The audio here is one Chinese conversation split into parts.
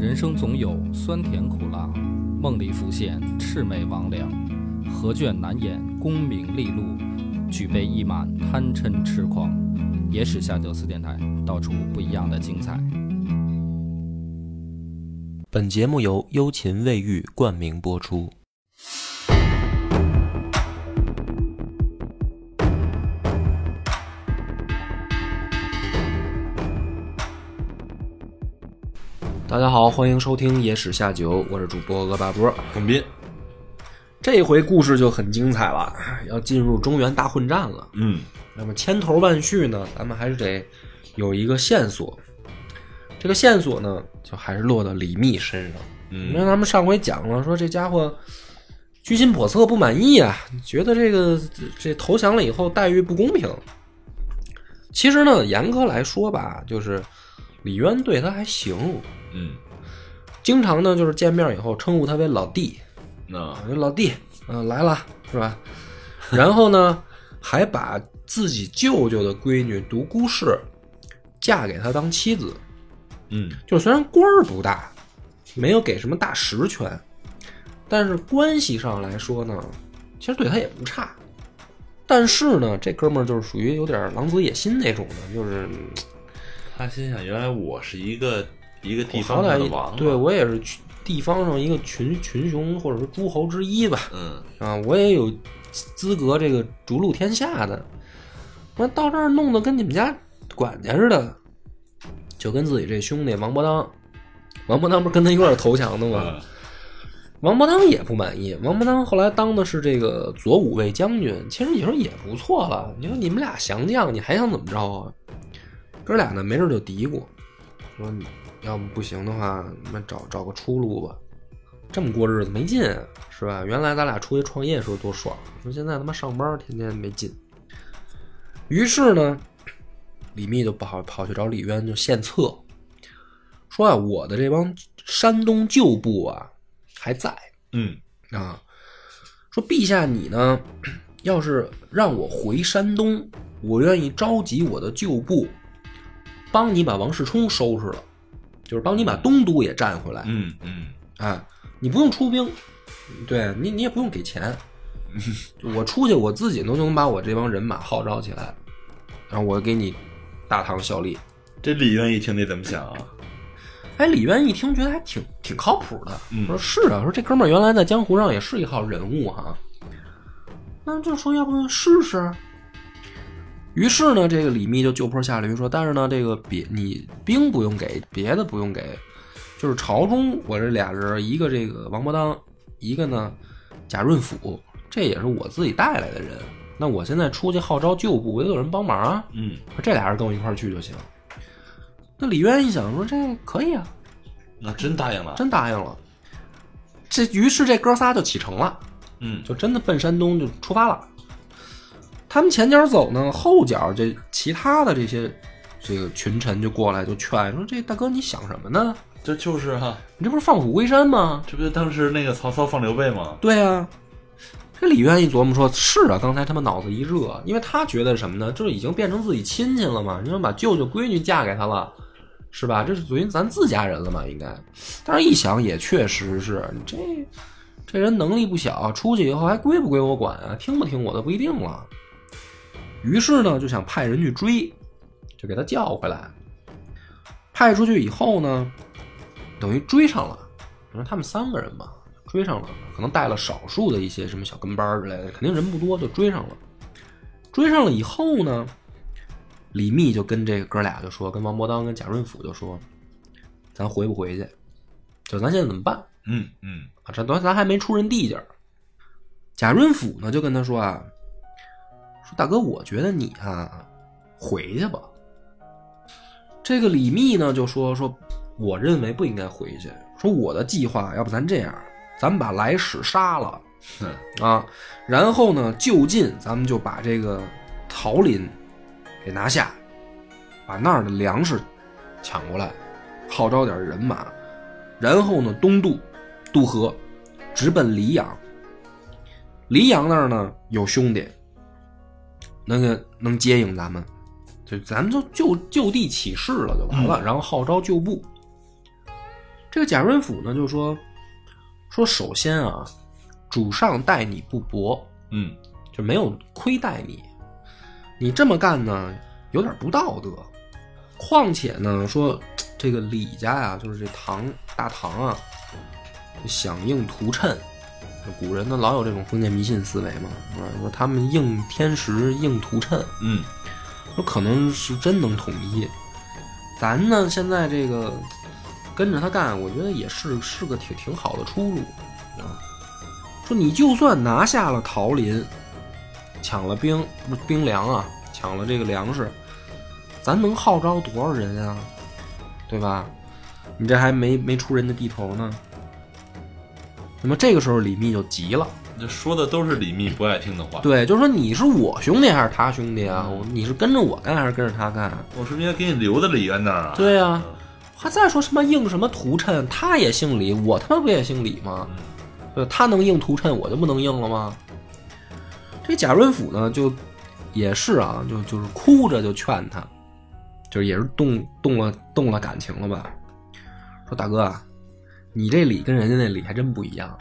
人生总有酸甜苦辣，梦里浮现魑魅魍魉，何卷难掩功名利禄，举杯一满贪嗔痴狂。野史下酒四电台，道出不一样的精彩。本节目由幽琴卫浴冠名播出。大家好，欢迎收听《野史下酒》，我是主播鹅八波。董斌，这回故事就很精彩了，要进入中原大混战了。嗯，那么千头万绪呢，咱们还是得有一个线索。这个线索呢，就还是落到李密身上。因为嗯，咱们上回讲了，说这家伙居心叵测，不满意啊，觉得这个这投降了以后待遇不公平。其实呢，严格来说吧，就是李渊对他还行，嗯，经常呢就是见面以后称呼他为老弟，那啊，老弟，嗯、来了是吧？然后呢，还把自己舅舅的闺女独孤氏嫁给他当妻子。嗯就虽然官儿不大，没有给什么大实权，但是关系上来说呢，其实对他也不差。但是呢，这哥们儿就是属于有点狼子野心那种的，就是他心想，原来我是一个一个地方上的王啊，对我也是群地方上一个群群雄或者说诸侯之一吧，嗯啊，我也有资格这个逐鹿天下的。我到这儿弄得跟你们家管家似的，就跟自己这兄弟王伯当，王伯当不是跟他一块儿投降的吗？嗯王伯当也不满意，王伯当后来当的是这个左武卫将军，其实你说也不错了。你说你们俩降将，你还想怎么着啊？哥俩呢，没事就嘀咕，说你要不不行的话，那找找个出路吧。这么过日子没劲，啊是吧？原来咱俩出去创业的时候多爽，说现在他妈上班天天没劲。于是呢，李密就跑跑去找李渊就献策，说啊，我的这帮山东旧部啊还在，嗯啊，说陛下你呢，要是让我回山东，我愿意召集我的旧部，帮你把王世充收拾了，就是帮你把东都也占回来。嗯嗯啊，你不用出兵，对你你也不用给钱，我出去我自己都能把我这帮人马号召起来，然后我给你大唐效力。这李渊一听得怎么想啊？哎，李渊一听觉得还挺挺靠谱的，嗯说是啊，说这哥们儿原来在江湖上也是一号人物哈，那就说要不试试。于是呢，这个李密就就坡下驴说，但是呢，这个别你兵不用给，别的不用给，就是朝中我这俩人，一个这个王伯当，一个呢贾润甫，这也是我自己带来的人。那我现在出去号召旧部，我得有人帮忙啊。嗯说这俩人跟我一块儿去就行。那李渊一想说，这可以啊，那真答应了。真答应了。这于是这哥仨就启程了，嗯就真的奔山东就出发了。他们前脚走呢，后脚这其他的这些这个群臣就过来就劝说：“这大哥你想什么呢？这就是哈、你这不是放虎归山吗这不是当时那个曹操放刘备吗？？”对啊，这李渊一琢磨说：“是啊，刚才他们脑子一热，因为他觉得什么呢？就是已经变成自己亲戚了嘛，你说把舅舅闺女嫁给他了，是吧？这是属于咱自家人了嘛，应该。但是一想也确实是，你这这人能力不小，出去以后还归不归我管啊？听不听我的不一定了。于是呢，就想派人去追，就给他叫回来。派出去以后呢，等于追上了。你说他们三个人嘛，追上了，可能带了少数的一些什么小跟班之类的，肯定人不多，就追上了。追上了以后呢，李密就跟这个哥俩就说，跟王伯当跟贾润甫就说，咱回不回去？就咱现在怎么办？嗯嗯啊，这都咱还没出人地界儿。贾润甫呢就跟他说啊，说大哥，我觉得你啊回去吧。这个李密呢就说说，我认为不应该回去。说我的计划，要不咱这样，咱们把来使杀了哼啊，然后呢就近咱们就把这个桃林给拿下，把那儿的粮食抢过来，号召点人马，然后呢东渡渡河，直奔黎阳。黎阳那儿呢有兄弟，那个能接应咱们，就咱们就就就地起事了就完了，然后号召旧部。这个贾润甫呢就说说首先啊，主上待你不薄，嗯就没有亏待你，你这么干呢有点不道德。况且呢，说这个李家呀、就是这唐大唐啊，响应图谶，古人呢老有这种封建迷信思维嘛，是吧？说他们应天时应图谶，嗯说可能是真能统一。咱呢现在这个跟着他干，我觉得也是是个挺挺好的出路啊。说你就算拿下了桃林，抢了兵不是兵粮啊，抢了这个粮食，咱能号召多少人啊？对吧？你这还没没出人的地头呢。那么这个时候李密就急了。这说的都是李密不爱听的话。对，就是说你是我兄弟还是他兄弟啊？嗯你是跟着我干还是跟着他干？我是不是应该给你留在李渊那儿啊？对呀、还再说什么应什么图谶，他也姓李，我他妈不也姓李吗？对，他能应图谶，我就不能应了吗？这贾润甫呢，就也是啊，就就是哭着就劝他，就是也是动动了动了感情了吧？说大哥啊，你这理跟人家那理还真不一样，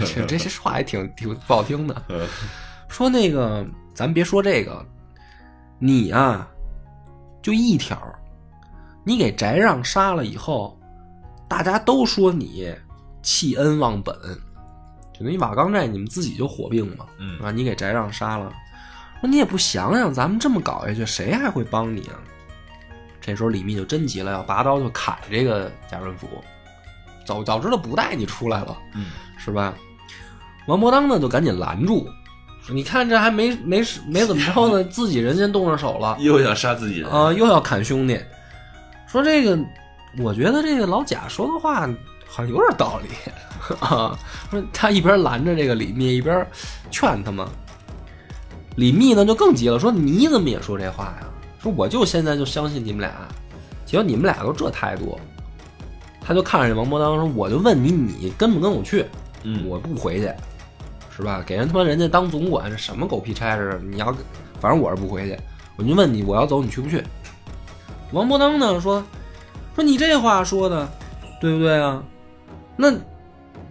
这这这话还挺挺不好听的。呃说那个，咱别说这个，你啊，就一条，你给翟让杀了以后，大家都说你弃恩忘本，就等于瓦岗寨你们自己就火并嘛，嗯啊，你给翟让杀了，说你也不想想，咱们这么搞下去，谁还会帮你啊？这时候李密就真急了，要拔刀就砍这个贾润甫，早早知道不带你出来了。嗯是吧？王伯当呢就赶紧拦住，说：“你看这还没没没怎么着呢，自己人先动上手了又想杀自己人啊、又要砍兄弟。说这个，我觉得这个老贾说的话好像有点道理啊。说他一边拦着这个李密，一边劝他嘛。李密呢就更急了，说你怎么也说这话呀？说我就现在就相信你们俩，结果你们俩都这态度。他就看着这王伯当说：“我就问你，你跟不跟我去？嗯我不回去，是吧？给人他妈人家当总管，这什么狗屁差事？你要，反正我是不回去。我就问你，我要走，你去不去？”王伯当呢说：“说你这话说的，对不对啊？那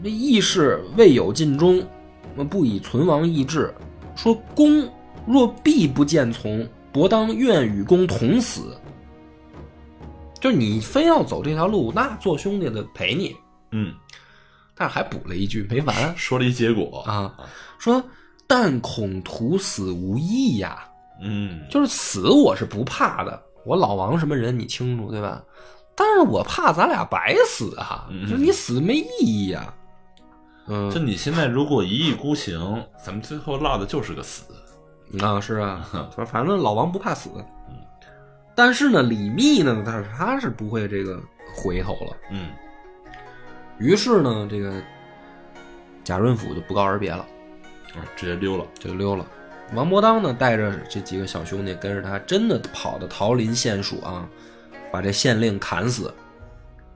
那义士未有尽忠，那不以存亡义志。说公若必不见从，伯当愿与公同死。就是你非要走这条路，那做兄弟的陪你。嗯，但是还补了一句没完 说了一结果啊，说但恐徒死无益呀，嗯，就是死我是不怕的，我老王什么人你清楚对吧？但是我怕咱俩白死啊，嗯就是你死没意义呀。嗯就你现在如果一意孤行，咱们最后落的就是个死。啊是啊，反反正老王不怕死，但是呢，李密呢，他他是不会这个回头了。嗯于是呢，这个贾润甫就不告而别了。啊，直接溜了。就溜了。王伯当呢，带着这几个小兄弟跟着他，真的跑到桃林县署啊，把这县令砍死，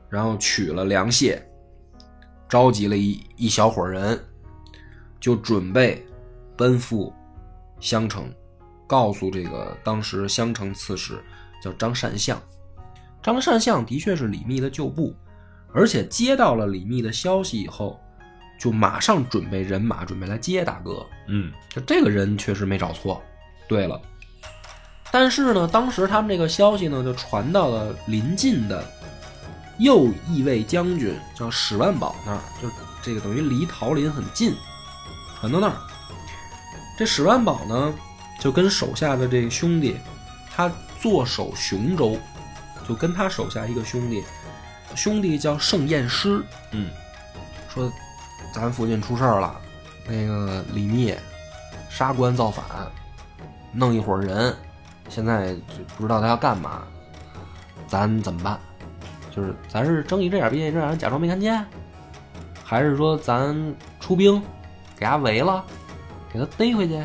然后取了粮械，召集了一一小伙人，就准备奔赴襄城，告诉这个当时襄城刺史叫张善相。张善相的确是李密的旧部，而且接到了李密的消息以后，就马上准备人马，准备来接大哥。嗯就这个人确实没找错。对了，但是呢，当时他们这个消息呢，就传到了临近的右翼卫将军叫史万宝那儿，就这个等于离桃林很近，传到那儿。这史万宝呢，就跟手下的这个兄弟，他坐守雄州，就跟他手下一个兄弟，兄弟叫盛彦师，嗯。说咱附近出事儿了，那个李密杀官造反，弄一伙人，现在就不知道他要干嘛，咱怎么办？就是咱是睁一只眼闭一只眼，假装没看见，还是说咱出兵给他围了，给他逮回去，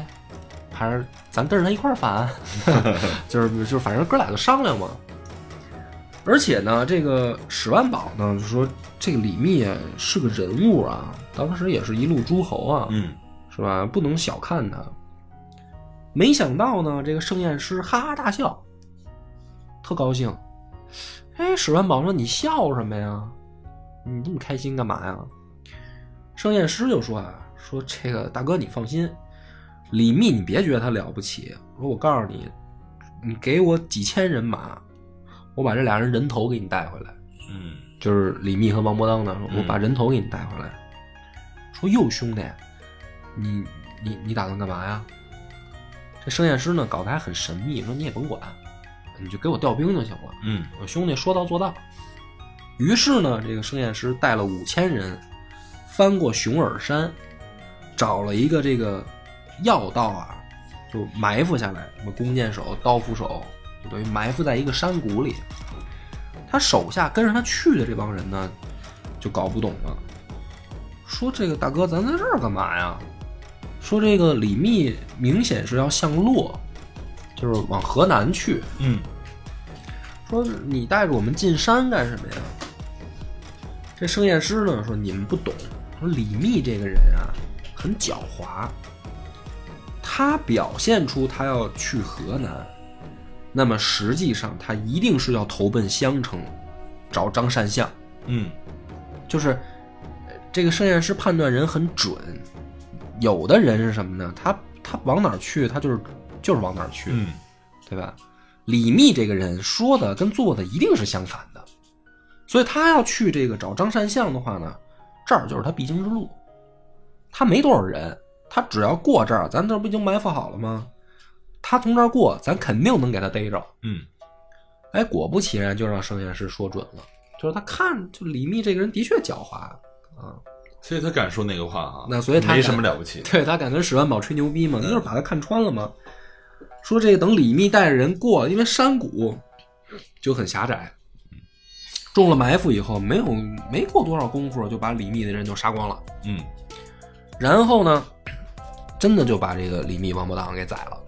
还是咱跟着他一块儿反？就是就是反正哥俩就商量嘛。而且呢，这个史万宝呢，就说这个李密啊是个人物啊，当时也是一路诸侯啊，嗯是吧？不能小看他。没想到呢，这个盛宴师哈哈大笑，特高兴。哎，史万宝说：“你笑什么呀？你这么开心干嘛呀？盛宴师就说啊，说这个大哥你放心，李密你别觉得他了不起，说我告诉你，你给我几千人马，我把这俩人人头给你带回来。嗯就是李密和王伯当呢，我把人头给你带回来。说哟兄弟，你你你打算干嘛呀？这盛宴师呢搞得还很神秘，说你也甭管，你就给我调兵就行了。嗯我兄弟说到做到。于是呢，这个盛宴师带了五千人，翻过熊耳山，找了一个这个要道啊，就埋伏下来，什么弓箭手、刀斧手，就等于埋伏在一个山谷里。他手下跟着他去的这帮人呢，就搞不懂了，说这个大哥，咱在这儿干嘛呀？说这个李密明显是要向洛，就是往河南去。嗯说你带着我们进山干什么呀？这盛宴师呢说你们不懂，说李密这个人啊很狡猾，他表现出他要去河南，那么实际上他一定是要投奔襄城，找张善相。嗯就是呃这个盛宴师判断人很准，有的人是什么呢？他他往哪儿去，他就是就是往哪儿去。嗯对吧？李密这个人说的跟做的一定是相反的，所以他要去这个找张善相的话呢，这儿就是他必经之路。他没多少人，他只要过这儿，咱这不已经埋伏好了吗？他从这儿过，咱肯定能给他逮着。嗯哎，果不其然，就让盛彦师说准了，就是他看就李密这个人的确狡猾啊，所以他敢说那个话啊，那所以他没什么了不起。对他敢跟史万宝吹牛逼嘛，那就是把他看穿了嘛。说这个等李密带着人过，因为山谷就很狭窄，中了埋伏以后，没有没过多少功夫，就把李密的人就杀光了。嗯然后呢，真的就把这个李密、王八当给宰了，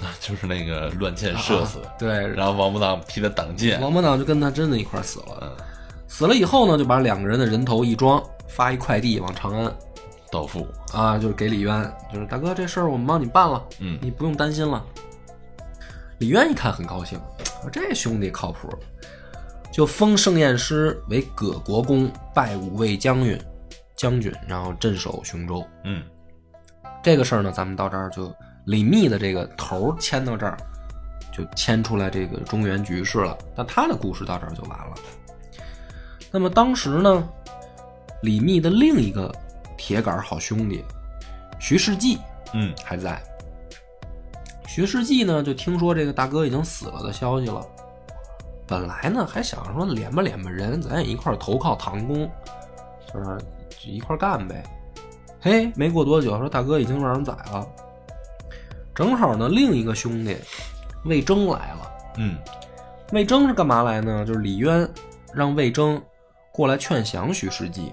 就是那个乱箭射死，对，然后王八当劈他挡箭。王八当就跟他真的一块死了。嗯，死了以后呢，就把两个人的人头一装，发一快递往长安到付。啊，就是给李渊，就是大哥这事儿我们帮你办了，嗯你不用担心了。李渊一看很高兴，说这兄弟靠谱，就封盛彦师为葛国公，拜五位将军，将军，然后镇守雄州。嗯这个事儿呢，咱们到这儿就李密的这个头儿牵到这儿，就牵出来这个中原局势了。那他的故事到这儿就完了。那么当时呢，李密的另一个铁杆好兄弟徐世绩嗯还在。徐世绩呢，就听说这个大哥已经死了的消息了。本来呢，还想说连吧连吧人，咱也一块儿投靠唐公，就是就一块干呗。嘿，没过多久，说大哥已经让人宰了。正好呢，另一个兄弟魏征来了。嗯魏征是干嘛来呢？就是李渊让魏征过来劝降徐世绩。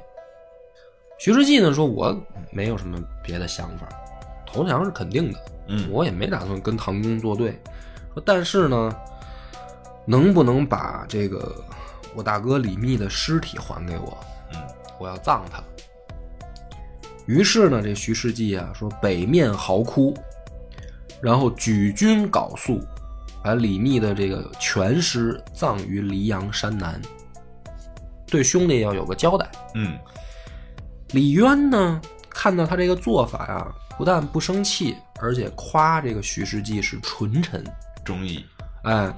徐世绩呢说：“我没有什么别的想法，投降是肯定的，嗯我也没打算跟唐公作对。说但是呢，能不能把这个我大哥李密的尸体还给我？嗯我要葬他。”于是呢，这徐世绩啊说北面嚎哭，然后举军缟素，把李密的这个全尸葬于黎阳山南，对兄弟要有个交代。嗯李渊呢，看到他这个做法呀，不但不生气，而且夸这个徐世绩是纯臣，忠义。哎，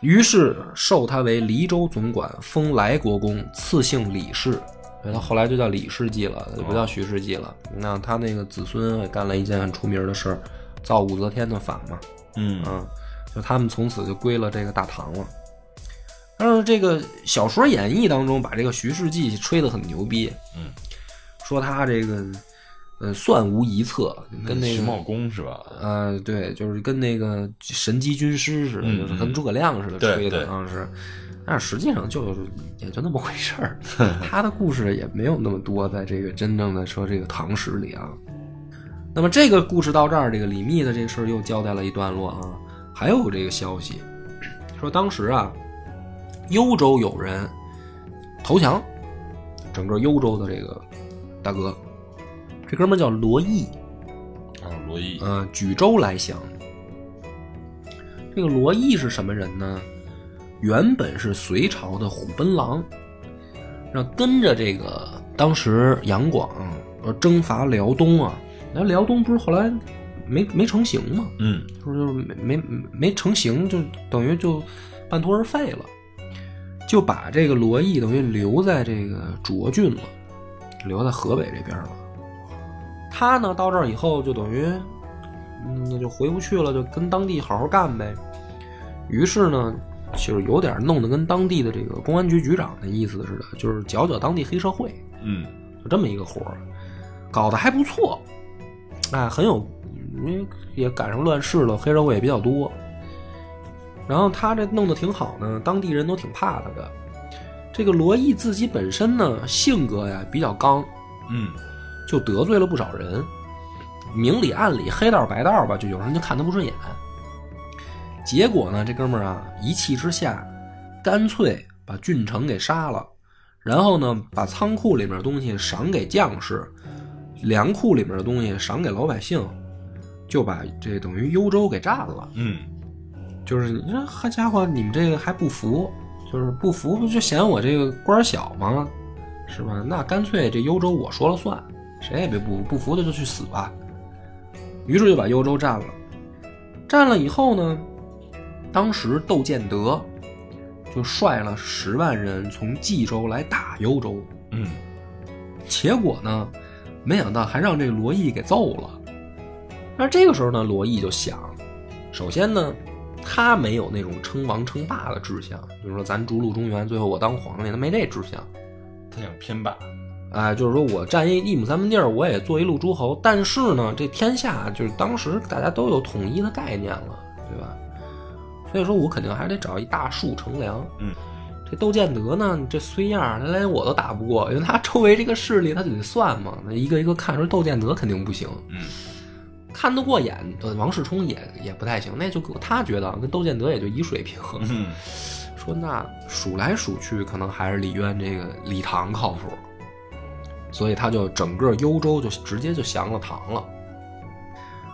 于是授他为黎州总管，封莱国公，赐姓李氏。所以他后来就叫李世绩了，就不叫徐世绩了。那他那个子孙也干了一件很出名的事儿，造武则天的反嘛。嗯啊，就他们从此就归了这个大唐了。但是这个小说演绎当中，把这个徐世绩吹得很牛逼，嗯，说他这个呃算无一策，跟那个徐茂公是吧？呃对，就是跟那个神机军师似的，嗯就是跟诸葛亮似的吹的，对好像是。但实际上就是也就那么回事儿，他的故事也没有那么多，在这个真正的说这个唐史里啊。那么这个故事到这儿，这个李密的这个事儿又交代了一段落啊。还有这个消息，说当时啊，幽州有人投降，整个幽州的这个大哥，这哥们儿叫罗毅，啊，罗毅。呃，举州来降。这个罗毅是什么人呢？原本是隋朝的虎贲郎，然后跟着这个当时杨广呃征伐辽东啊，那辽东不是后来没没成型吗？嗯就是就是没没没成型，就等于就半途而废了，就把这个罗毅等于留在这个涿郡了，留在河北这边了。他呢到这儿以后就等于，嗯，那就回不去了，就跟当地好好干呗。于是呢，就是有点弄得跟当地的这个公安局局长的意思似的，就是搅搅当地黑社会。嗯就这么一个活儿，搞得还不错，哎，很有，因为也赶上乱世了，黑社会也比较多。然后他这弄得挺好呢，当地人都挺怕他的。这个罗毅自己本身呢，性格呀比较刚，嗯就得罪了不少人，明里暗里黑道白道吧，就有人就看他不顺眼。结果呢，这哥们儿啊，一气之下，干脆把郡城给杀了，然后呢，把仓库里面的东西赏给将士，粮库里面的东西赏给老百姓，就把这等于幽州给占了。嗯就是你说，好家伙，你们这个还不服？就是不服，不就嫌我这个官儿小吗？是吧？那干脆这幽州我说了算，谁也别不不服的就去死吧。于是就把幽州占了。占了以后呢，当时窦建德就率了十万人从冀州来打幽州，嗯结果呢，没想到还让这个罗毅给揍了。那这个时候呢，罗毅就想，首先呢，他没有那种称王称霸的志向，就是说咱逐鹿中原，最后我当皇帝，他没这志向。他想偏霸。哎，就是说我占一一亩三分地儿，我也做一路诸侯。但是呢，这天下就是当时大家都有统一的概念了，对吧？所以说我肯定还得找一大树乘凉。嗯，这窦建德呢，这衰样儿，他连我都打不过，因为他周围这个势力他得算嘛，那一个一个看说窦建德肯定不行。嗯看得过眼的王世充也也不太行，那就他觉得跟窦建德也就一水平。嗯 说那数来数去，可能还是李渊这个李唐靠谱，所以他就整个幽州就直接就降了唐了。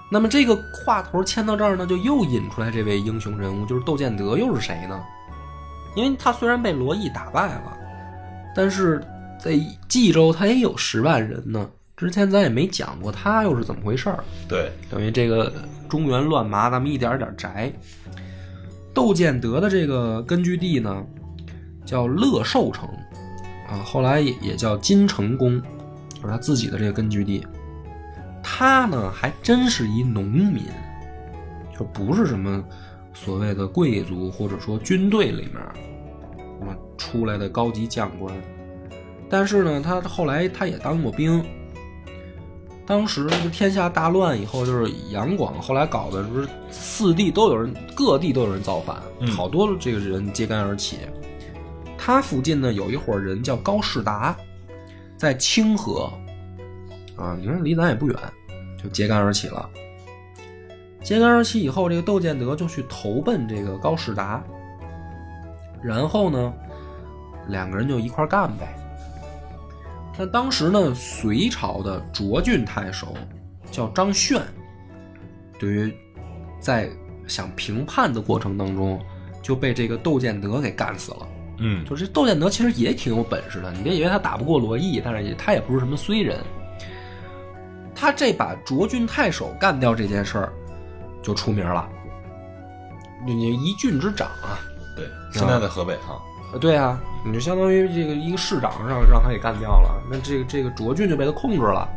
那么这个话头牵到这儿呢，就又引出来这位英雄人物，就是窦建德，又是谁呢？因为他虽然被罗毅打败了，但是在冀州他也有十万人呢。之前咱也没讲过他又是怎么回事儿，对，等于这个中原乱麻，咱们一点点摘。窦建德的这个根据地呢，叫乐寿城，啊，后来也也叫金城宫，就是他自己的这个根据地。他呢还真是一农民，就不是什么所谓的贵族或者说军队里面什么出来的高级将官。但是呢，他后来他也当过兵。当时这个天下大乱以后，就是杨广后来搞的，不是四地都有人，各地都有人造反，嗯好多这个人揭竿而起。他附近呢有一伙人叫高士达，在清河，啊，你看离咱也不远，就揭竿而起了。揭竿而起以后，这个窦建德就去投奔这个高士达，然后呢，两个人就一块干呗。但当时呢，隋朝的涿郡太守叫张炫，对于在想平叛的过程当中，就被这个窦建德给干死了。嗯就是窦建德其实也挺有本事的，你别以为他打不过罗毅，但是也他也不是什么衰人。他这把涿郡太守干掉这件事儿，就出名了。你你一郡之长啊，对，现在在河北哈，呃，对啊，你就相当于这个一个市长让让他给干掉了，那这个这个涿郡就被他控制了。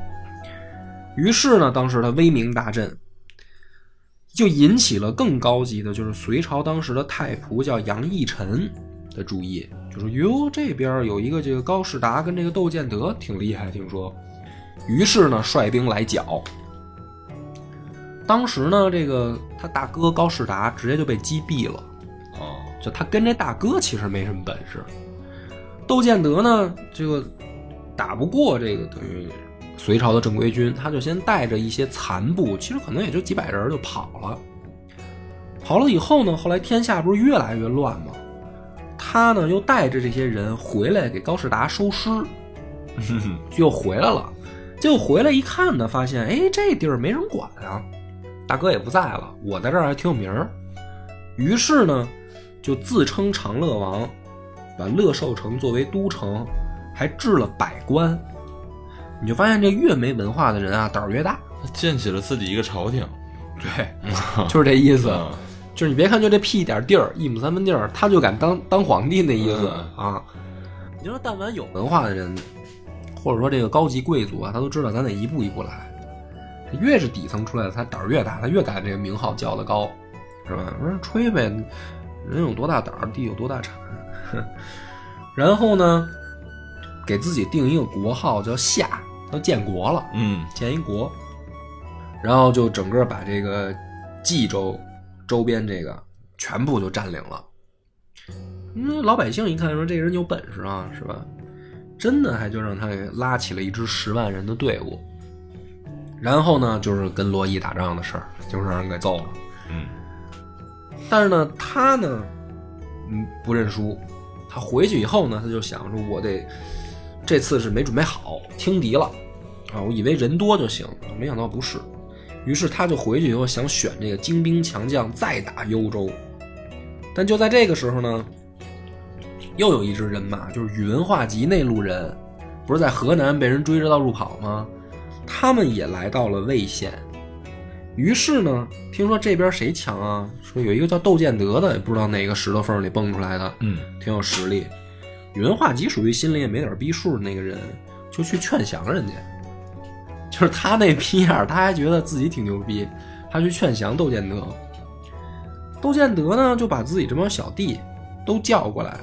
于是呢，当时他威名大振，就引起了更高级的，就是隋朝当时的太仆叫杨义臣的注意，就说哟，这边有一个这个高士达跟这个窦建德挺厉害，听说。于是呢，率兵来剿。当时呢，这个他大哥高士达直接就被击毙了。哦，就他跟这大哥其实没什么本事。窦建德呢，这个打不过这个等于隋朝的正规军，他就先带着一些残部，其实可能也就几百人就跑了。跑了以后呢，后来天下不是越来越乱吗？他呢又带着这些人回来给高士达收尸，又回来了。结果回来一看呢，发现哎这地儿没人管啊，大哥也不在了，我在这儿还挺有名儿。于是呢，就自称长乐王，把乐寿城作为都城，还置了百官。你就发现这越没文化的人啊，胆儿越大。他建起了自己一个朝廷，对，就是这意思。嗯就是你别看就这屁点地儿，一亩三分地儿，他就敢当当皇帝那意思、嗯啊。你说，但凡有文化的人，或者说这个高级贵族啊，他都知道咱得一步一步来。越是底层出来的，他胆儿越大，他越敢这个名号叫得高，是吧？我说吹呗，人有多大胆儿，地有多大产。然后呢，给自己定一个国号叫夏，他建国了。嗯建一国，然后就整个把这个冀州周边这个全部就占领了。嗯，老百姓一看说这人有本事啊，是吧？真的还就让他给拉起了一支十万人的队伍，然后呢，就是跟罗毅打仗的事儿，就让人给揍了。嗯但是呢，他呢，嗯，不认输。他回去以后呢，他就想说，我得这次是没准备好，轻敌了啊！我以为人多就行，没想到不是。于是他就回去以后想选这个精兵强将再打幽州。但就在这个时候呢，又有一支人马，就是宇文化及那路人，不是在河南被人追着到处跑吗？他们也来到了魏县。于是呢，听说这边谁强啊？说有一个叫窦建德的，也不知道哪个石头缝里蹦出来的，嗯挺有实力。宇文化及属于心里也没点逼数的那个人，就去劝降人家。就是他那逼样，他还觉得自己挺牛逼，他去劝降窦建德。窦建德呢，就把自己这帮小弟都叫过来，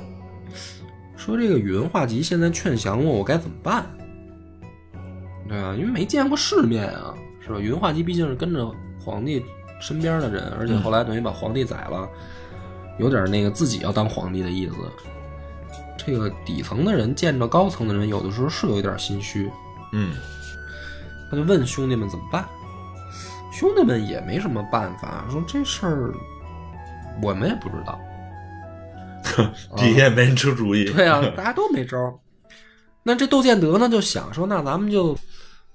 说这个宇文化及现在劝降我，我该怎么办？对啊，因为没见过世面啊，是吧？宇文化及毕竟是跟着皇帝身边的人，而且后来等于把皇帝宰了，有点那个自己要当皇帝的意思。这个底层的人见着高层的人，有的时候是有一点心虚，嗯他就问兄弟们怎么办。兄弟们也没什么办法，说这事儿我们也不知道。底下也没人出主意，对啊，大家都没招儿。那这窦建德呢，就想说，那咱们就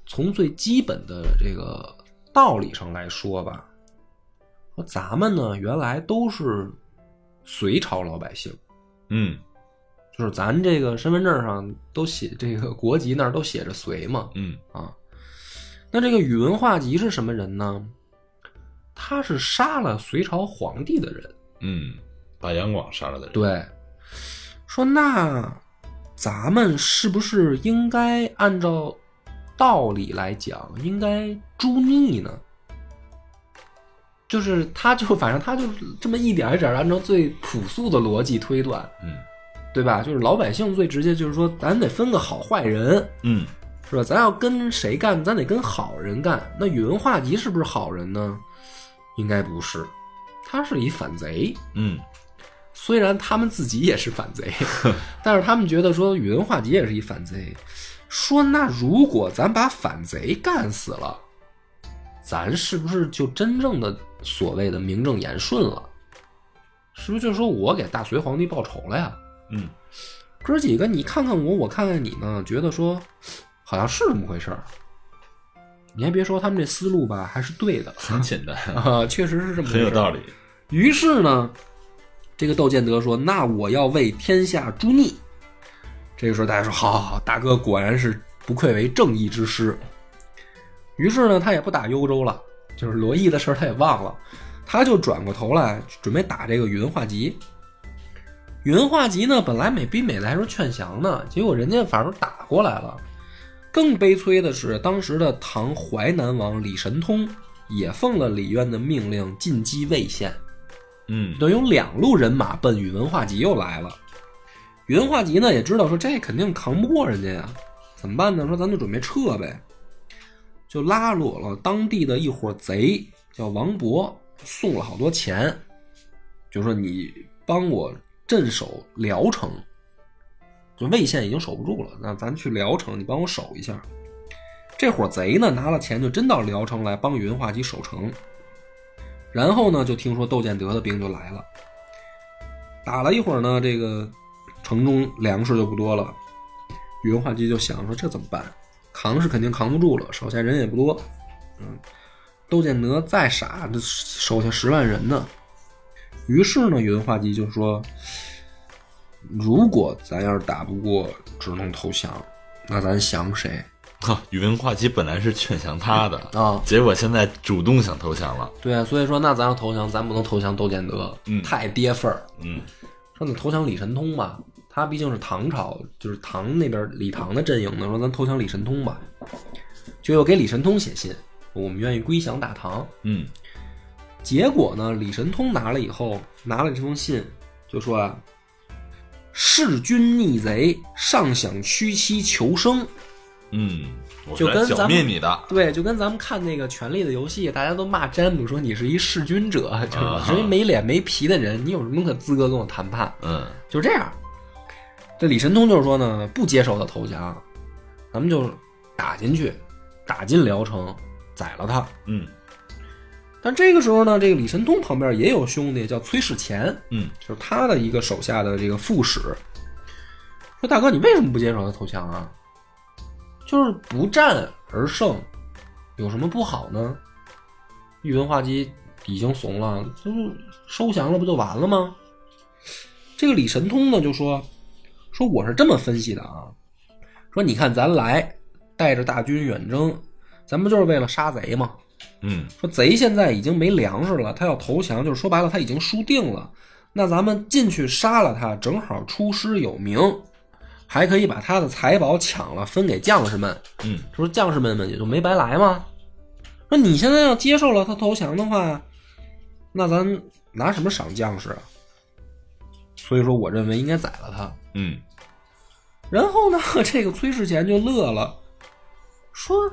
从最基本的这个道理上来说吧。说咱们呢，原来都是隋朝老百姓，嗯就是咱这个身份证上都写这个国籍那儿都写着隋嘛，嗯啊。那这个宇文化及是什么人呢？他是杀了隋朝皇帝的人。嗯，把杨广杀了的人，对，说那咱们是不是应该按照道理来讲，应该诛逆呢？就是他就反正他就这么一点一点按照最朴素的逻辑推断，嗯对吧？就是老百姓最直接就是说，咱得分个好坏人，嗯是吧？咱要跟谁干，咱得跟好人干。那宇文化及是不是好人呢？应该不是，他是一反贼。嗯虽然他们自己也是反贼，但是他们觉得说宇文化及也是一反贼。说那如果咱把反贼干死了，咱是不是就真正的所谓的名正言顺了？是不是就是说我给大隋皇帝报仇了呀？嗯哥几个你看看我，我看看你呢，觉得说好像是这么回事儿。你还别说，他们这思路吧，还是对的很简单，啊，确实是这么回事很有道理，于是呢，这个窦建德说：“那我要为天下诛逆。”这个时候大家说：“好好好，大哥果然是不愧为正义之师。”于是呢，他也不打幽州了，就是罗毅的事儿他也忘了，他就转过头来准备打这个宇文化及。宇文化及呢，本来美逼美的还说劝降呢，结果人家反而打过来了。更悲催的是，当时的唐淮南王李神通也奉了李渊的命令进击魏县。嗯等于有两路人马奔宇文化及又来了。宇文化及呢也知道说这肯定扛不过人家呀，怎么办呢？说咱就准备撤呗，就拉拢了当地的一伙贼，叫王勃，送了好多钱，就说你帮我镇守聊城，就魏县已经守不住了，那咱去聊城，你帮我守一下。这伙贼呢拿了钱就真到聊城来帮宇文化及守城。然后呢，就听说窦建德的兵就来了，打了一会儿呢，这个城中粮食就不多了。宇文化及就想说这怎么办？扛是肯定扛不住了，手下人也不多。嗯，窦建德再傻，这手下十万人呢。于是呢，宇文化及就说：“如果咱要是打不过，只能投降，那咱降谁哈，宇文化及本来是劝降他的，啊？结果现在主动想投降了。对啊，所以说那咱要投降，咱不能投降窦建德，嗯太跌份儿。嗯说你投降李神通吧，他毕竟是唐朝，就是唐那边李唐的阵营呢，说咱投降李神通吧，就又给李神通写信，我们愿意归降大唐。嗯结果呢，李神通拿了以后，拿了这封信，就说啊，弑君逆贼，尚想屈膝求生。嗯，就跟咱们灭你的。对，就跟咱们看那个《权力的游戏》，大家都骂詹姆说你是一弑君者，就是啊你是一没脸没皮的人，你有什么可资格跟我谈判？嗯就这样。这李神通就是说呢，不接受他投降，咱们就打进去，打进聊城，宰了他。嗯但这个时候呢，这个李神通旁边也有兄弟叫崔世乾，嗯就是他的一个手下的这个副使，说大哥，你为什么不接受他投降啊？就是不战而胜，有什么不好呢？宇文化及已经怂了，就是收降了，不就完了吗？这个李神通呢就说说我是这么分析的啊，说你看咱来带着大军远征，咱不就是为了杀贼吗？嗯说贼现在已经没粮食了，他要投降，就是说白了他已经输定了。那咱们进去杀了他，正好出师有名，还可以把他的财宝抢了分给将士们，嗯这不是将士们们也就没白来吗？说你现在要接受了他投降的话，那咱拿什么赏将士啊？所以说，我认为应该宰了他。嗯然后呢，这个崔世贤就乐了，说：“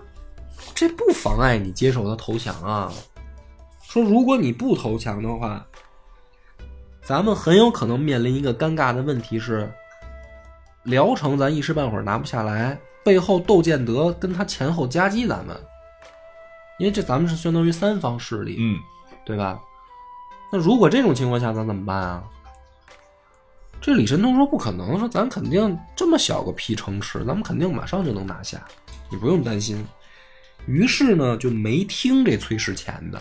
这不妨碍你接受他投降啊。说如果你不投降的话，咱们很有可能面临一个尴尬的问题是，聊城咱一时半会儿拿不下来，背后窦建德跟他前后夹击咱们，因为这咱们是相当于三方势力，嗯对吧？那如果这种情况下，咱怎么办啊？这李神通说不可能，说咱肯定这么小个屁城池，咱们肯定马上就能拿下，你不用担心。于是呢，就没听这崔世前的，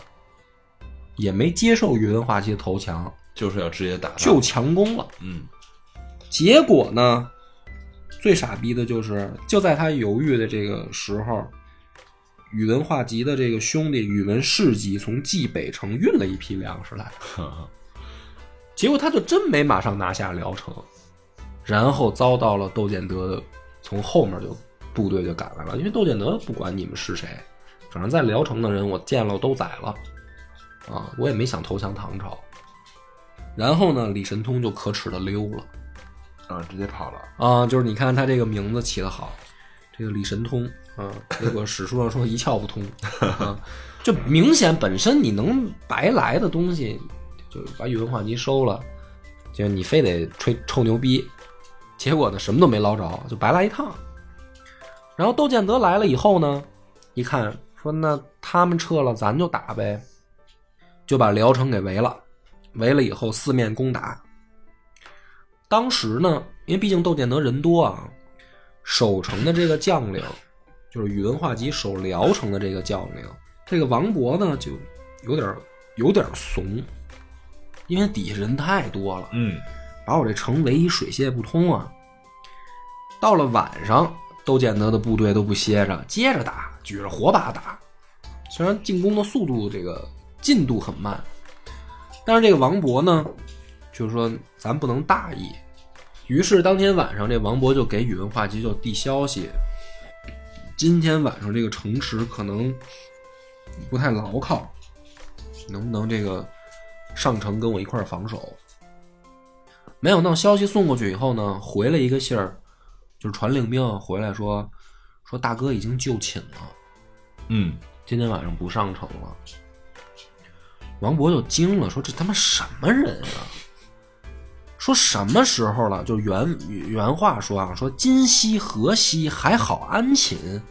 也没接受宇文化及的投降，就是要直接打。就强攻了。嗯结果呢，最傻逼的就是，就在他犹豫的这个时候，宇文化及的这个兄弟宇文士及从蓟北城运了一批粮食来，结果他就真没马上拿下聊城，然后遭到了窦建德的从后面就部队就赶来了，因为窦建德不管你们是谁，反正在聊城的人我见了都宰了，啊，我也没想投降唐朝。然后呢，李神通就可耻的溜了。啊，直接跑了。啊，就是你看他这个名字起得好，这个李神通啊，结果史书上说一窍不通 啊，就明显本身你能白来的东西，就把宇文化及收了，就你非得吹臭牛逼，结果呢什么都没捞着，就白来一趟。然后窦建德来了以后呢，一看说那他们撤了，咱就打呗，就把聊城给围了，围了以后四面攻打。当时呢，因为毕竟窦建德人多啊，守城的这个将领，就是宇文化及守聊城的这个将领，这个王勃呢就有点有点怂，因为底下人太多了，嗯把我这城围一水泄不通啊。到了晚上，窦建德的部队都不歇着，接着打，举着火把打。虽然进攻的速度这个进度很慢，但是这个王勃呢，就是说咱不能大意。于是当天晚上，这王勃就给宇文化及就递消息，今天晚上这个城池可能不太牢靠，能不能这个上城跟我一块防守？没有，那消息送过去以后呢，回了一个信儿，就是传令兵回来说，说大哥已经就寝了，嗯今天晚上不上城了。王勃就惊了，说这他妈什么人啊？说什么时候了？就原原话说啊，说今夕何夕，还好安寝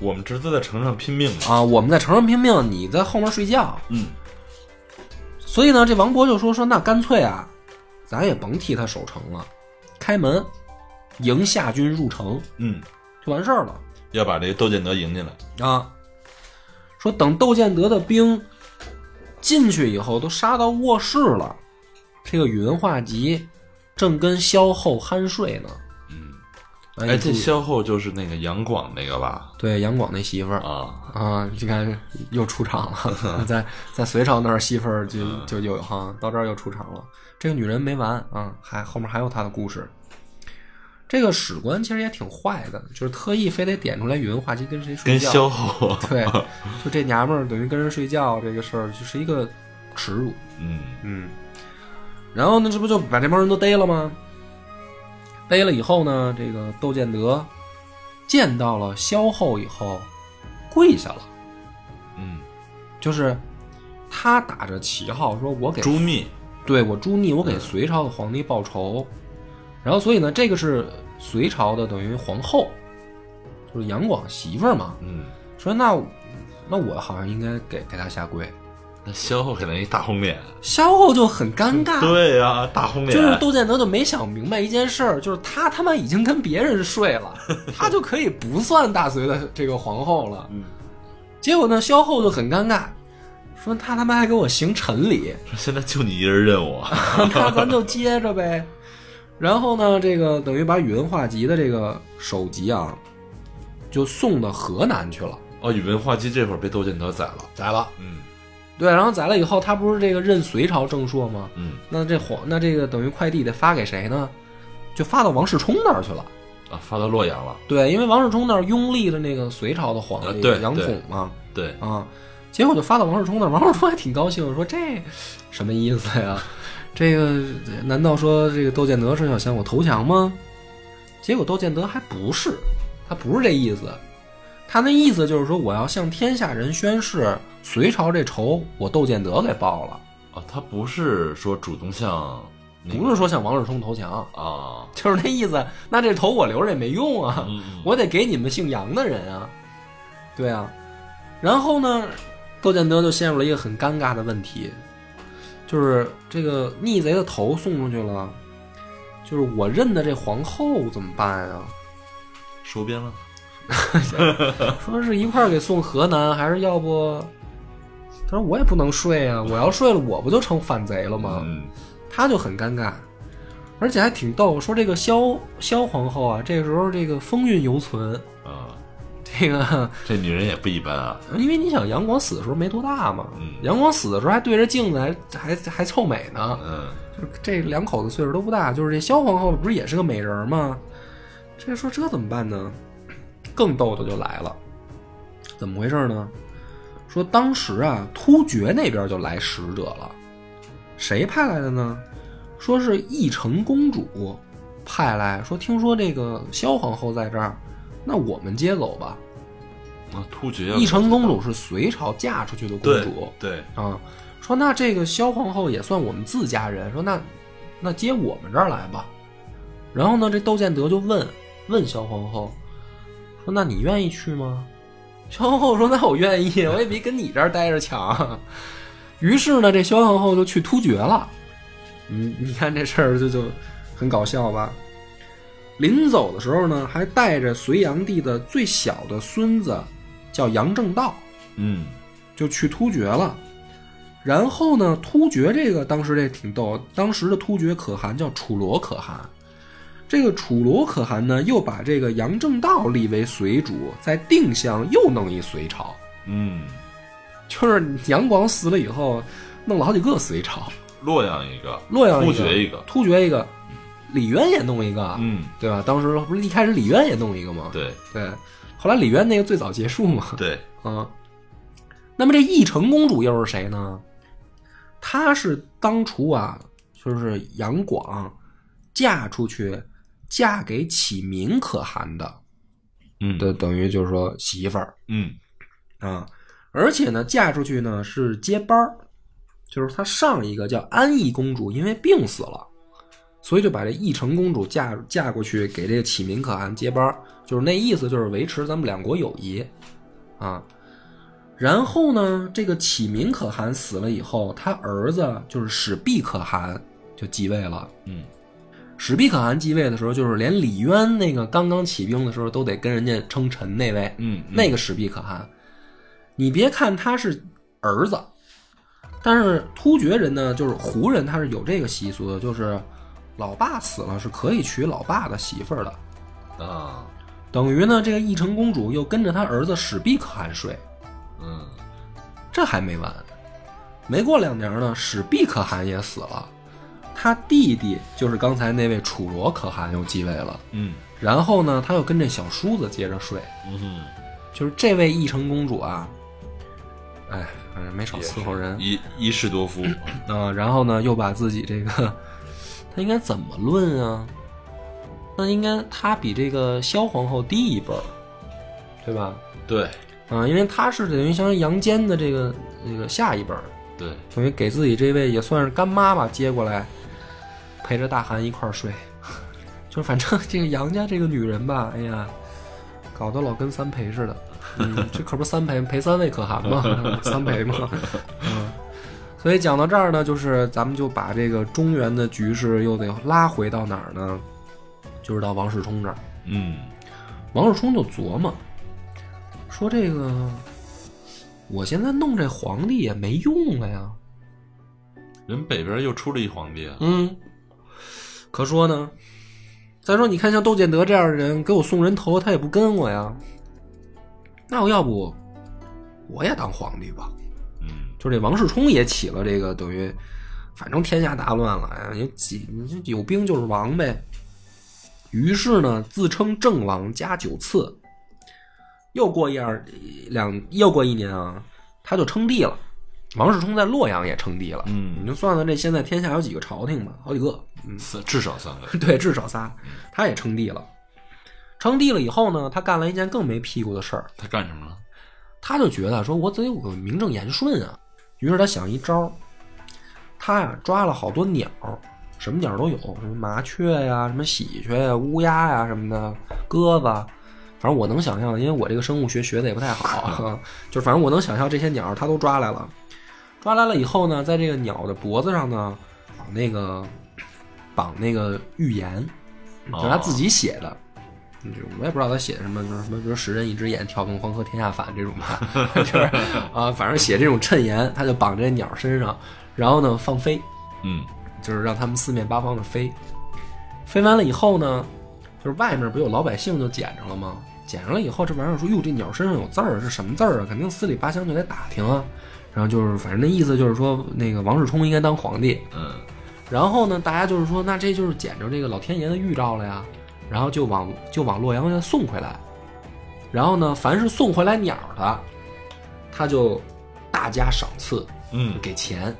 我们侄子在城上拼命。啊！我们在城上拼命，你在后面睡觉。嗯所以呢，这王勃就说说那干脆啊，咱也甭替他守城了，开门迎夏军入城嗯，就完事儿了。要把这个窦建德迎进来。啊，说等窦建德的兵进去以后，都杀到卧室了，这个宇文化及正跟萧后酣睡呢。嗯，哎哎，这萧后就是那个杨广那个吧？对杨广那媳妇儿啊，啊，你看又出场了，在在隋朝那儿媳妇儿就就有哈，到这儿又出场了。这个女人没完啊，还后面还有她的故事。这个史官其实也挺坏的，就是特意非得点出来宇文化及跟谁睡跟觉。萧后，对，就这娘们儿等于跟人睡觉这个事儿，就是一个耻辱。嗯嗯，然后呢，这不就把这帮人都逮了吗？逮了以后呢，这个窦建德见到了萧后以后，跪下了，嗯，就是他打着旗号说：“我给朱密，对我朱密，我给隋朝的皇帝报仇。”然后，所以呢，这个是隋朝的等于皇后，就是杨广媳妇儿嘛。嗯，说那那我好像应该给给他下跪。那萧后给人一大红脸，萧后就很尴尬，对呀、大红脸，就是窦建德就没想明白一件事儿，就是他他妈已经跟别人睡了，他就可以不算大隋的这个皇后了。嗯，结果呢，萧后就很尴尬，说他他妈还给我行陈礼，说现在就你一人认我，那咱就接着呗。然后呢，这个等于把宇文化及的这个首级啊，就送到河南去了，哦，宇文化及这会儿被窦建德宰了，宰了。嗯对，然后宰了以后，他不是这个任隋朝正朔吗？嗯那这皇那这个等于快递得发给谁呢？就发到王世充那儿去了。啊，发到洛阳了，对，因为王世充那儿拥立的那个隋朝的皇帝杨统嘛，对，啊，结果就发到王世充那儿，王世充还挺高兴，说这什么意思呀？这个难道说这个窦建德是要向我投降吗？结果窦建德还不是，他不是这意思，他那意思就是说我要向天下人宣誓，隋朝这仇我窦建德给报了，啊，他不是说主动向，不是说向王世充投降，啊，就是那意思。那这头我留着也没用啊，嗯嗯。我得给你们姓杨的人啊。对啊，然后呢，窦建德就陷入了一个很尴尬的问题，就是这个逆贼的头送出去了，就是我认的这皇后怎么办呀？收编了，说是一块儿给送河南，还是要不？他说我也不能睡啊，我要睡了，我不就成反贼了吗？嗯他就很尴尬，而且还挺逗。说这个萧萧皇后啊，这个时候这个风韵犹存，啊，这个这女人也不一般啊，因为你想杨广死的时候没多大嘛，嗯杨广死的时候还对着镜子还还还臭美呢，嗯就是这两口子岁数都不大，就是这萧皇后不是也是个美人吗？这说这怎么办呢？更逗的就来了，怎么回事呢？说当时啊，突厥那边就来使者了，谁派来的呢？说是义成公主派来说，听说这个萧皇后在这儿，那我们接走吧。啊，突厥要义成公主是隋朝嫁出去的公主对，啊，说那这个萧皇后也算我们自家人，说那那接我们这儿来吧。然后呢，这窦建德就问问萧皇后说：“那你愿意去吗？”萧皇后说：“那我愿意，我也比跟你这儿待着强。”于是呢，这萧皇后就去突厥了。你你看这事儿就就很搞笑吧？临走的时候呢，还带着隋炀帝的最小的孙子，叫杨正道，嗯就去突厥了。然后呢，突厥这个当时这挺逗，当时的突厥可汗叫楚罗可汗。这个楚罗可汗呢，又把这个杨正道立为隋主，在定襄又弄一隋朝，嗯，就是杨广死了以后，弄了好几个隋朝，洛阳一个，洛阳突厥一个，突厥一个，李渊也弄一个，嗯，对吧？当时不是一开始李渊也弄一个吗？对对，后来李渊那个最早结束嘛，对，嗯。那么这义成公主又是谁呢？她是当初啊，就是杨广嫁出去，嫁给启民可汗的，嗯的等于就是说媳妇儿嗯啊。而且呢，嫁出去呢是接班儿，就是她上一个叫安义公主，因为病死了，所以就把这义成公主嫁嫁过去给这个启民可汗接班儿，就是那意思，就是维持咱们两国友谊啊。然后呢，这个启民可汗死了以后，他儿子就是始毕可汗就继位了。嗯始毕可汗继位的时候，就是连李渊那个刚刚起兵的时候都得跟人家称臣那位，嗯，那个始毕可汗。你别看他是儿子，但是突厥人呢，就是胡人，他是有这个习俗的，就是老爸死了是可以娶老爸的媳妇儿的，啊，等于呢，这个义成公主又跟着她儿子史毕可汗睡。嗯。这还没完，没过两年呢，史毕可汗也死了，他弟弟就是刚才那位楚罗可汗又继位了。嗯。然后呢，他又跟这小叔子接着睡，嗯，就是这位义成公主啊，哎，反正没少伺候人。一一世多夫，啊、然后呢，又把自己这个，他应该怎么论啊？那应该他比这个萧皇后低一辈儿，对吧？对啊、因为他是等于相当于杨坚的这个这个下一辈儿，对，等于给自己这位也算是干妈吧接过来，陪着大汗一块儿睡。就反正这个杨家这个女人吧，哎呀，搞得老跟三陪似的。嗯，这可不是三陪陪三位可汗吗？三陪吗。嗯，所以讲到这儿呢，就是咱们就把这个中原的局势又得拉回到哪儿呢？就是到王世充这儿。嗯王世充就琢磨，说这个我现在弄这皇帝也没用了呀。人北边又出了一皇帝啊，嗯，可说呢，再说你看像窦建德这样的人给我送人头，他也不跟我呀。那我要不我也当皇帝吧？嗯就这王世充也起了这个等于，反正天下大乱了呀，有几有兵就是王呗。于是呢，自称郑王加九次。又过一二两，又过一年啊，他就称帝了。王世充在洛阳也称帝了。嗯你就算算这现在天下有几个朝廷吧，好几个。嗯，三至少三个，对，至少仨。他也称帝了。称帝了以后呢，他干了一件更没屁股的事儿。他干什么了？他就觉得说，我得有个名正言顺啊。于是他想一招，他呀抓了好多鸟，什么鸟都有，什么麻雀呀、什么喜鹊呀、乌鸦呀什么的，鸽子，反正我能想象，因为我这个生物学学的也不太好，就反正我能想象这些鸟儿他都抓来了。抓来了以后呢，在这个鸟的脖子上呢绑那个绑那个预言，就是他自己写的。就我也不知道他写的什么，就是什么，比如“十人一只眼，跳动黄河天下反”这种吧，就是啊，反正写这种谶言，他就绑在鸟身上，然后呢放飞，嗯就是让他们四面八方的飞。飞完了以后呢，就是外面不有老百姓就捡着了吗？捡着了以后，这玩意儿说：“哟，这鸟身上有字儿，是什么字儿啊？”肯定四里八乡就得打听啊。然后就是，反正那意思就是说，那个王世充应该当皇帝。嗯然后呢，大家就是说，那这就是捡着这个老天爷的预兆了呀。然后就往就往洛阳再送回来。然后呢，凡是送回来鸟的，他就大加赏赐，嗯，给钱。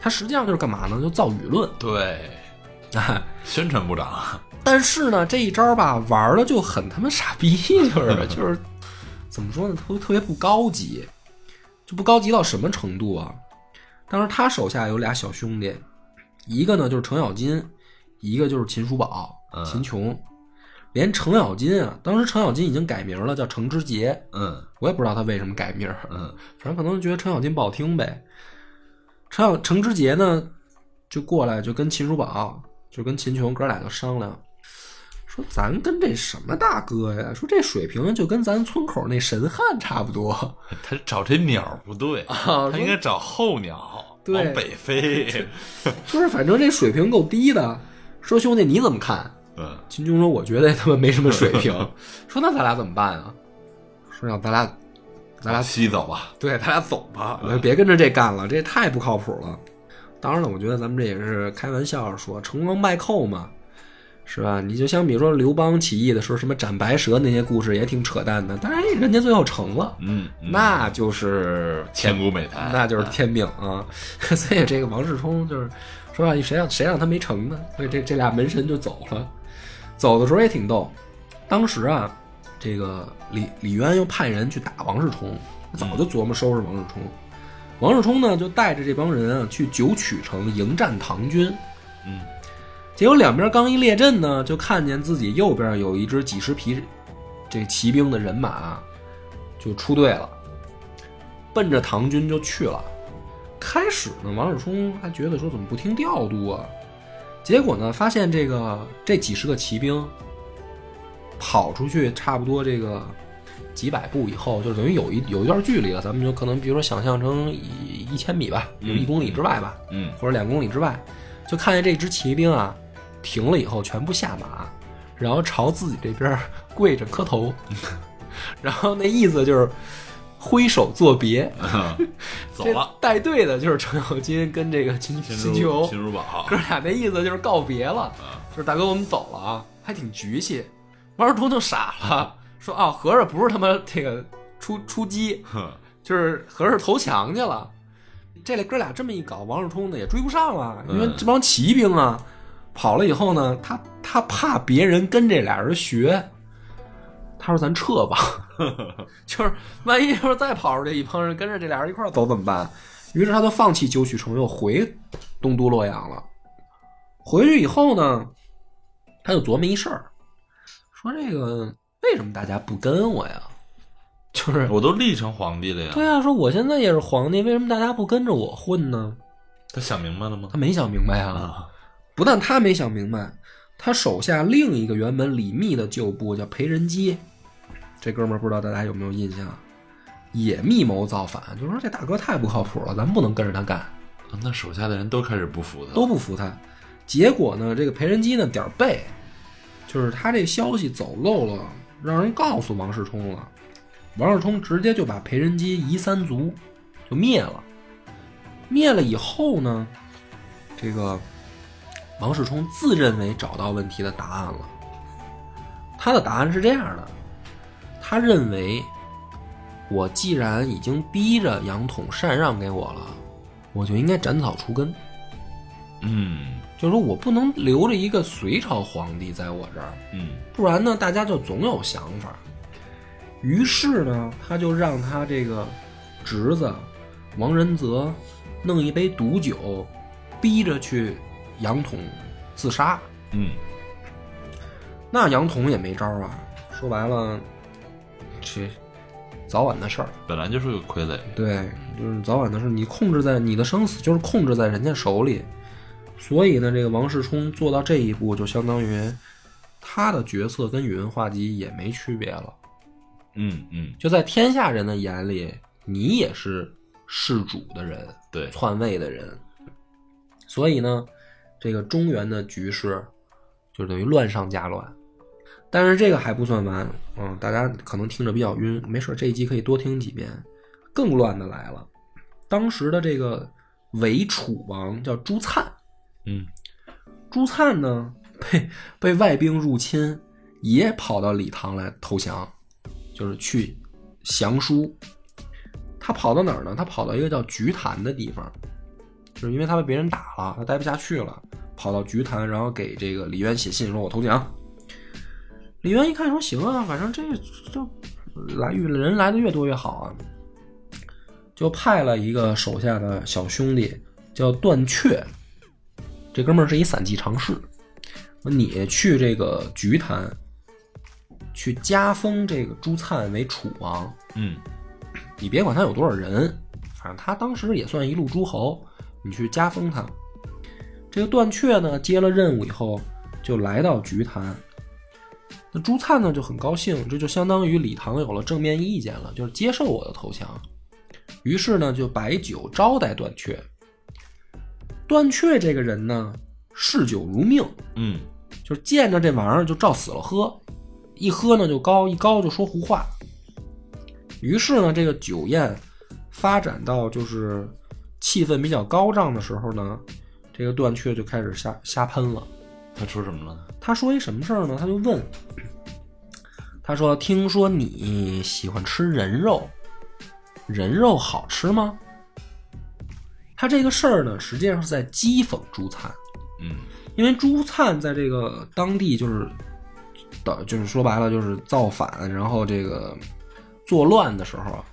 他实际上就是干嘛呢？就造舆论。对，哎，宣传部长，但是呢，这一招吧，玩的就很他妈傻逼，就是 就是怎么说呢，特特别不高级，就不高级到什么程度啊？当时他手下有俩小兄弟，一个呢就是程咬金，一个就是秦叔宝、嗯秦琼。连程咬金啊，当时程咬金已经改名了，叫程之杰。嗯我也不知道他为什么改名，嗯反正可能觉得程咬金不好听呗。程咬程之杰呢，就过来就跟秦叔宝，就跟秦琼哥俩就商量，说咱跟这什么大哥呀，说这水平就跟咱村口那神汉差不多他找这鸟不对，啊，他应该找候鸟，往北飞。就是反正这水平够低的。说兄弟你怎么看？嗯秦琼说我觉得他们没什么水平。说那咱俩怎么办啊？说让咱俩，咱俩西走吧。对，咱俩走吧，别跟着这干了，这也太不靠谱了。当然了，我觉得咱们这也是开玩笑说，成王败寇嘛，是吧？你就相比说刘邦起义的时候，什么斩白蛇那些故事也挺扯淡的，但是人家最后成了，嗯，嗯那就是千古美谈，那就是天命啊。所以这个王世充就是说谁让谁让他没成呢？所以这这俩门神就走了。走的时候也挺逗，当时啊，这个李李渊又派人去打王世充，早就琢磨收拾王世充。王世充呢，就带着这帮人啊去九曲城迎战唐军。嗯，结果两边刚一列阵呢，就看见自己右边有一支几十匹这骑兵的人马就出队了，奔着唐军就去了。开始呢，王世充还觉得说怎么不听调度啊？结果呢，发现这个这几十个骑兵跑出去差不多这个几百步以后，就等于有一有一段距离了。咱们就可能比如说想象成一一千米吧，有一公里之外吧，嗯或者两公里之外，就看见这支骑兵啊停了以后，全部下马，然后朝自己这边跪着磕头，然后那意思就是挥手作别。走了。这带队的就是程咬金跟这个秦秦秦琼秦如宝哥俩那意思就是告别了，就是大哥我们走了啊，还挺局气。王世充就傻了，说啊，合着不是他妈这个出出击，哼就是合着投降去了。这类哥俩这么一搞，王世充呢也追不上了，因为这帮骑兵啊跑了以后呢，他他怕别人跟这俩人学，他说咱撤吧，就是万一要是再跑出去一帮人跟着这俩人一块儿走怎么办？于是他就放弃九曲城，又回东都洛阳了。回去以后呢，他就琢磨一事儿，说这个为什么大家不跟我呀？就是我都立成皇帝了呀。对啊，说我现在也是皇帝，为什么大家不跟着我混呢？他想明白了吗他？没想明白啊！啊，不但他没想明白，他手下另一个原本李密的旧部叫裴仁基，这哥们儿不知道大家有没有印象？也密谋造反，就说这大哥太不靠谱了，咱不能跟着他干，那手下的人都开始不服他，都不服他。结果呢，这个裴仁基呢点儿背，就是他这消息走漏了，让人告诉王世充了。王世充直接就把裴仁基夷三族，就灭了。灭了以后呢，这个王世充自认为找到问题的答案了。他的答案是这样的：他认为，我既然已经逼着杨统禅让给我了，我就应该斩草除根。嗯就是说我不能留着一个隋朝皇帝在我这儿，嗯不然呢，大家就总有想法。于是呢，他就让他这个侄子王仁泽弄一杯毒酒，逼着去杨统自杀。嗯那杨统也没招啊，说白了，这早晚的事儿。本来就是个傀儡。对，就是早晚的事儿。你控制在你的生死，就是控制在人家手里。所以呢，这个王世充做到这一步，就相当于他的角色跟宇文化及也没区别了。嗯嗯，就在天下人的眼里，你也是弑主的人，对，篡位的人。所以呢，这个中原的局势就等于乱上加乱。但是这个还不算完，嗯，大家可能听着比较晕，没事，这一集可以多听几遍。更乱的来了，当时的这个伪楚王叫朱粲，嗯朱粲呢 被被外兵入侵，也跑到李唐来投降，就是去降书。他跑到哪儿呢？他跑到一个叫菊坛的地方，就是因为他被别人打了，他待不下去了，跑到菊坛，然后给这个李渊写信说：“我投降。”李渊一看说：“行啊，反正这这来越人来的越多越好啊。”就派了一个手下的小兄弟叫段雀，这哥们儿是一散骑常侍，说你去这个菊坛，去加封这个朱灿为楚王，嗯你别管他有多少人，反正他当时也算一路诸侯，你去加封他。这个段雀呢接了任务以后，就来到菊坛。那朱灿呢就很高兴，这就相当于李唐有了正面意见了，就是接受我的投降。于是呢就摆酒招待段雀。段雀这个人呢嗜酒如命，嗯就是见着这玩意儿就照死了喝，一喝呢就高，一高就说胡话。于是呢，这个酒宴发展到就是气氛比较高涨的时候呢，这个段雀就开始瞎瞎喷了。他说什么了？他说一什么事儿呢？他就问，他说：“听说你喜欢吃人肉，人肉好吃吗？”他这个事儿呢，实际上是在讥讽朱灿。嗯因为朱灿在这个当地就是的，就是说白了就是造反，然后这个作乱的时候啊，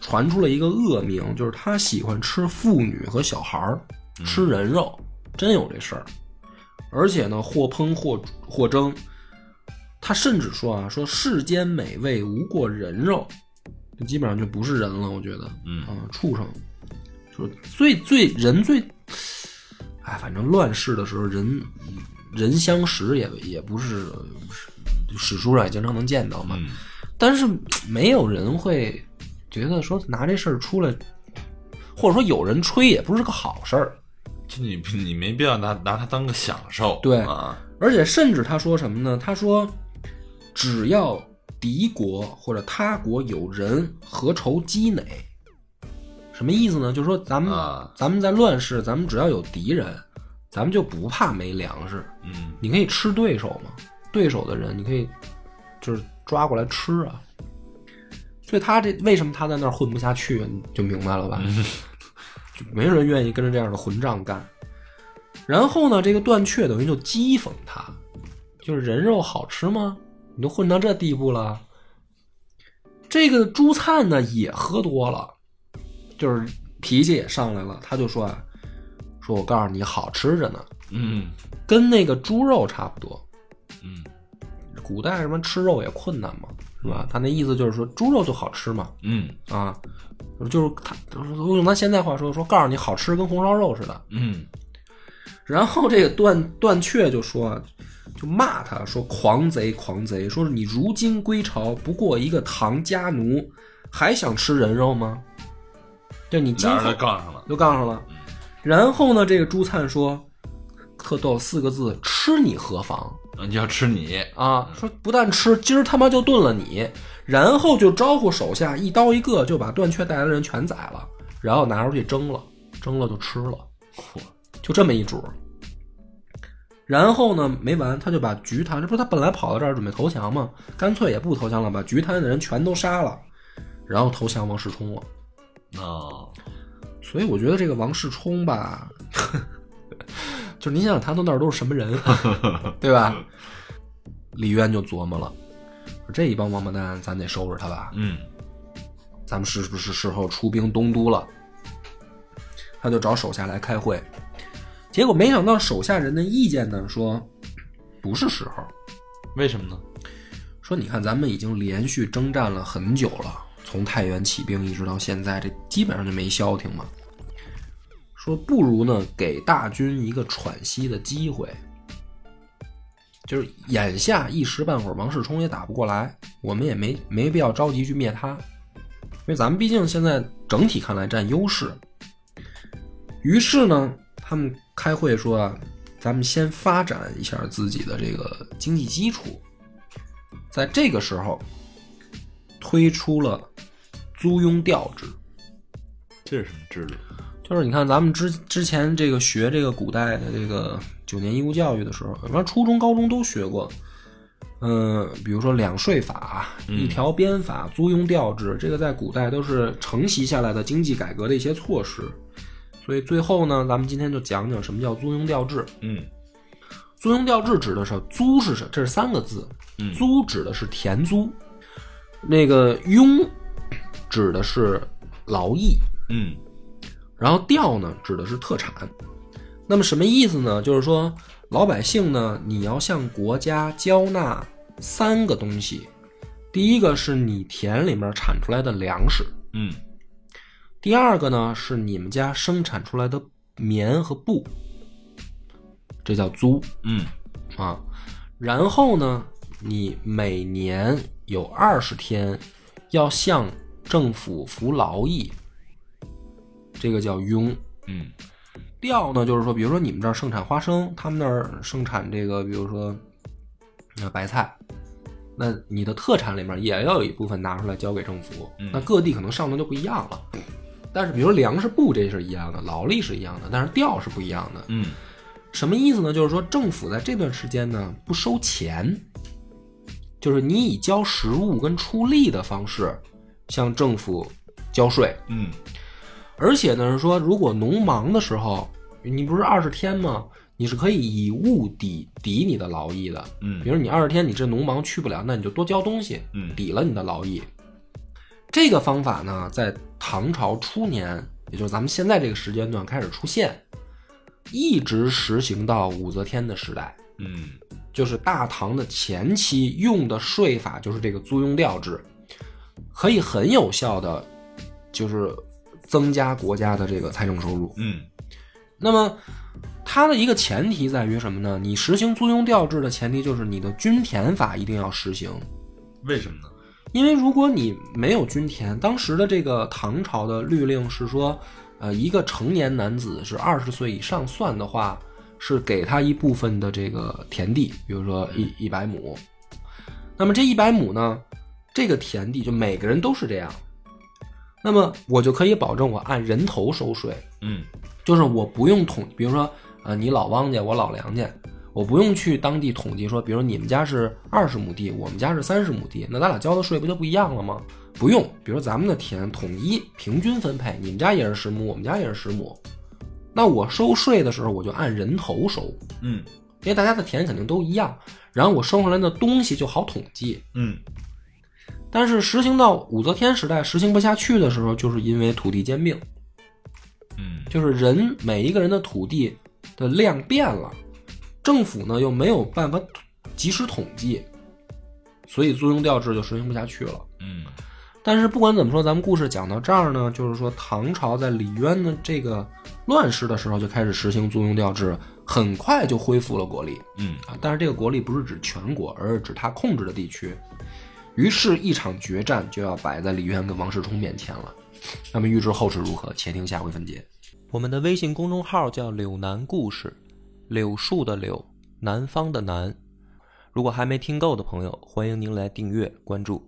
传出了一个恶名，就是他喜欢吃妇女和小孩儿，吃人肉，真有这事儿。而且呢，或烹或或蒸，他甚至说啊，说世间美味无过人肉，基本上就不是人了，我觉得，嗯。啊，畜生，就是最最人最，哎，反正乱世的时候，人人相食也也不是史书上也经常能见到嘛。嗯。但是没有人会觉得说拿这事儿出来，或者说有人吹也不是个好事儿，就你你没必要拿拿它当个享受，对啊，而且甚至他说什么呢？他说，只要敌国或者他国有人何愁积馁？什么意思呢？就是说咱们、啊咱们在乱世，咱们只要有敌人，咱们就不怕没粮食。嗯你可以吃对手嘛，对手的人你可以就是抓过来吃啊。所以他这为什么他在那儿混不下去，你就明白了吧？就没人愿意跟着这样的混账干。然后呢，这个段雀等于就讥讽他，就是人肉好吃吗？你都混到这地步了。这个朱灿呢也喝多了，就是脾气也上来了，他就说啊，说我告诉你好吃着呢，嗯跟那个猪肉差不多。嗯古代什么吃肉也困难嘛，是吧？他那意思就是说猪肉就好吃嘛，嗯啊，就是他用咱现在话说，说告诉你好吃，跟红烧肉似的。嗯然后这个段段雀就说，就骂他说狂贼狂贼，说你如今归朝不过一个唐家奴，还想吃人肉吗？就你今俩人后就杠上了，就杠上了。然后呢，这个朱灿说，特逗四个字：吃你何妨？你要吃你，啊，说不但吃，今儿他妈就炖了你，然后就招呼手下一刀一个就把断雀带来的人全宰了，然后拿出去蒸了，蒸了就吃了，嚯，就这么一主。然后呢，没完，他就把菊坛，这不是他本来跑到这儿准备投降吗？干脆也不投降了，把菊坛的人全都杀了，然后投降王世充了。哦，所以我觉得这个王世充吧，就是你想想他到那儿都是什么人，对吧？李渊就琢磨了，说这一帮王八蛋，咱得收拾他吧。嗯咱们是不是时候出兵东都了？他就找手下来开会，结果没想到手下人的意见呢，说不是时候。为什么呢？说你看咱们已经连续征战了很久了，从太原起兵一直到现在，这基本上就没消停嘛。说不如呢给大军一个喘息的机会，就是眼下一时半会儿王世充也打不过来，我们也没没必要着急去灭他，因为咱们毕竟现在整体看来占优势。于是呢，他们开会说啊，咱们先发展一下自己的这个经济基础，在这个时候推出了租庸调制。这是什么制度？就是你看咱们之之前这个学这个古代的这个九年义务教育的时候，反正初中、高中都学过。嗯，比如说两税法、一条鞭法、租庸调制，这个在古代都是承袭下来的经济改革的一些措施。所以最后呢，咱们今天就讲讲什么叫租庸调制。嗯租庸调制指的是租是什？这是三个字。嗯租指的是田租，那个庸指的是劳役，嗯然后调呢指的是特产。那么什么意思呢？就是说老百姓呢，你要向国家交纳三个东西，第一个是你田里面产出来的粮食，嗯第二个呢是你们家生产出来的棉和布，这叫租嗯啊。然后呢，你每年有二十天要向政府服劳役，这个叫庸。嗯调呢，就是说，比如说你们这儿盛产花生，他们那儿盛产这个，比如说那白菜，那你的特产里面也要有一部分拿出来交给政府。嗯那各地可能上的就不一样了。但是，比如说粮食部这是一样的，劳力是一样的，但是调是不一样的。嗯什么意思呢？就是说政府在这段时间呢不收钱，就是你以交实物跟出力的方式向政府交税。嗯而且呢是说，如果农忙的时候，你不是二十天吗？你是可以以物抵抵你的劳役的。嗯比如你二十天你这农忙去不了，那你就多交东西，嗯抵了你的劳役。这个方法呢，在唐朝初年，也就是咱们现在这个时间段开始出现，一直实行到武则天的时代。嗯就是大唐的前期用的税法就是这个租庸调制，可以很有效的就是增加国家的这个财政收入。嗯那么它的一个前提在于什么呢？你实行租庸调制的前提就是你的均田法一定要实行，为什么呢？因为如果你没有均田，当时的这个唐朝的律令是说，呃，一个成年男子是二十岁以上算的话，是给他一部分的这个田地，比如说一一百亩。那么这一百亩呢，这个田地就每个人都是这样。那么我就可以保证我按人头收税，嗯。就是我不用统，比如说呃你老汪家，我老梁家，我不用去当地统计说，比如你们家是二十亩地，我们家是三十亩地，那咱俩交的税不就不一样了吗？不用，比如咱们的田统一平均分配，你们家也是十亩，我们家也是十亩，那我收税的时候我就按人头收，嗯。因为大家的田肯定都一样，然后我收回来的东西就好统计。嗯但是实行到武则天时代实行不下去的时候，就是因为土地兼并，嗯就是人每一个人的土地的量变了，政府呢又没有办法及时统计，所以租庸调制就实行不下去了。嗯但是不管怎么说，咱们故事讲到这儿呢，就是说唐朝在李渊的这个乱世的时候就开始实行租庸调制，很快就恢复了国力嗯啊。但是这个国力不是指全国，而是指他控制的地区。于是，一场决战就要摆在李渊跟王世充面前了。那么，预知后事如何，且听下回分解。我们的微信公众号叫“柳南故事”，柳树的柳，南方的南。如果还没听够的朋友，欢迎您来订阅关注。